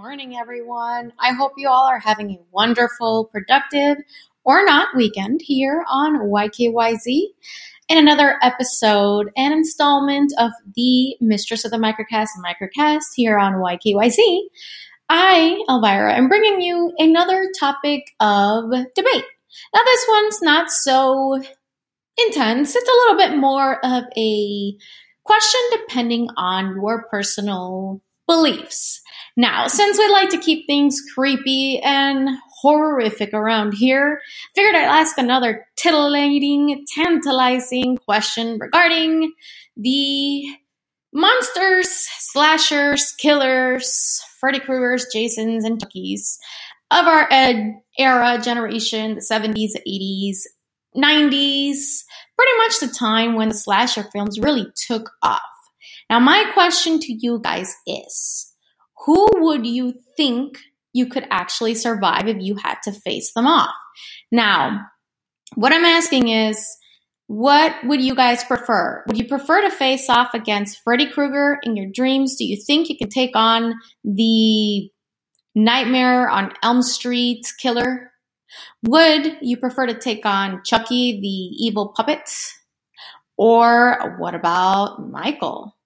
morning, everyone. I hope you all are having a wonderful, productive, or not weekend here on YKYZ in another episode and installment of the Mistress of the Microcast Microcast here on YKYZ. I, Elvira, am bringing you another topic of debate. Now, this one's not so intense. It's a little bit more of a question depending on your personal beliefs. Now, since we like to keep things creepy and horrific around here, figured I'd ask another titillating, tantalizing question regarding the monsters, slashers, killers, Freddy Kruegers, Jasons, and Chuckies of our ed- era, generation, the 70s, 80s, 90s, pretty much the time when the slasher films really took off. Now, my question to you guys is who would you think you could actually survive if you had to face them off? Now, what I'm asking is, what would you guys prefer? Would you prefer to face off against Freddy Krueger in your dreams? Do you think you can take on the Nightmare on Elm Street killer? Would you prefer to take on Chucky, the evil puppet? Or what about Michael?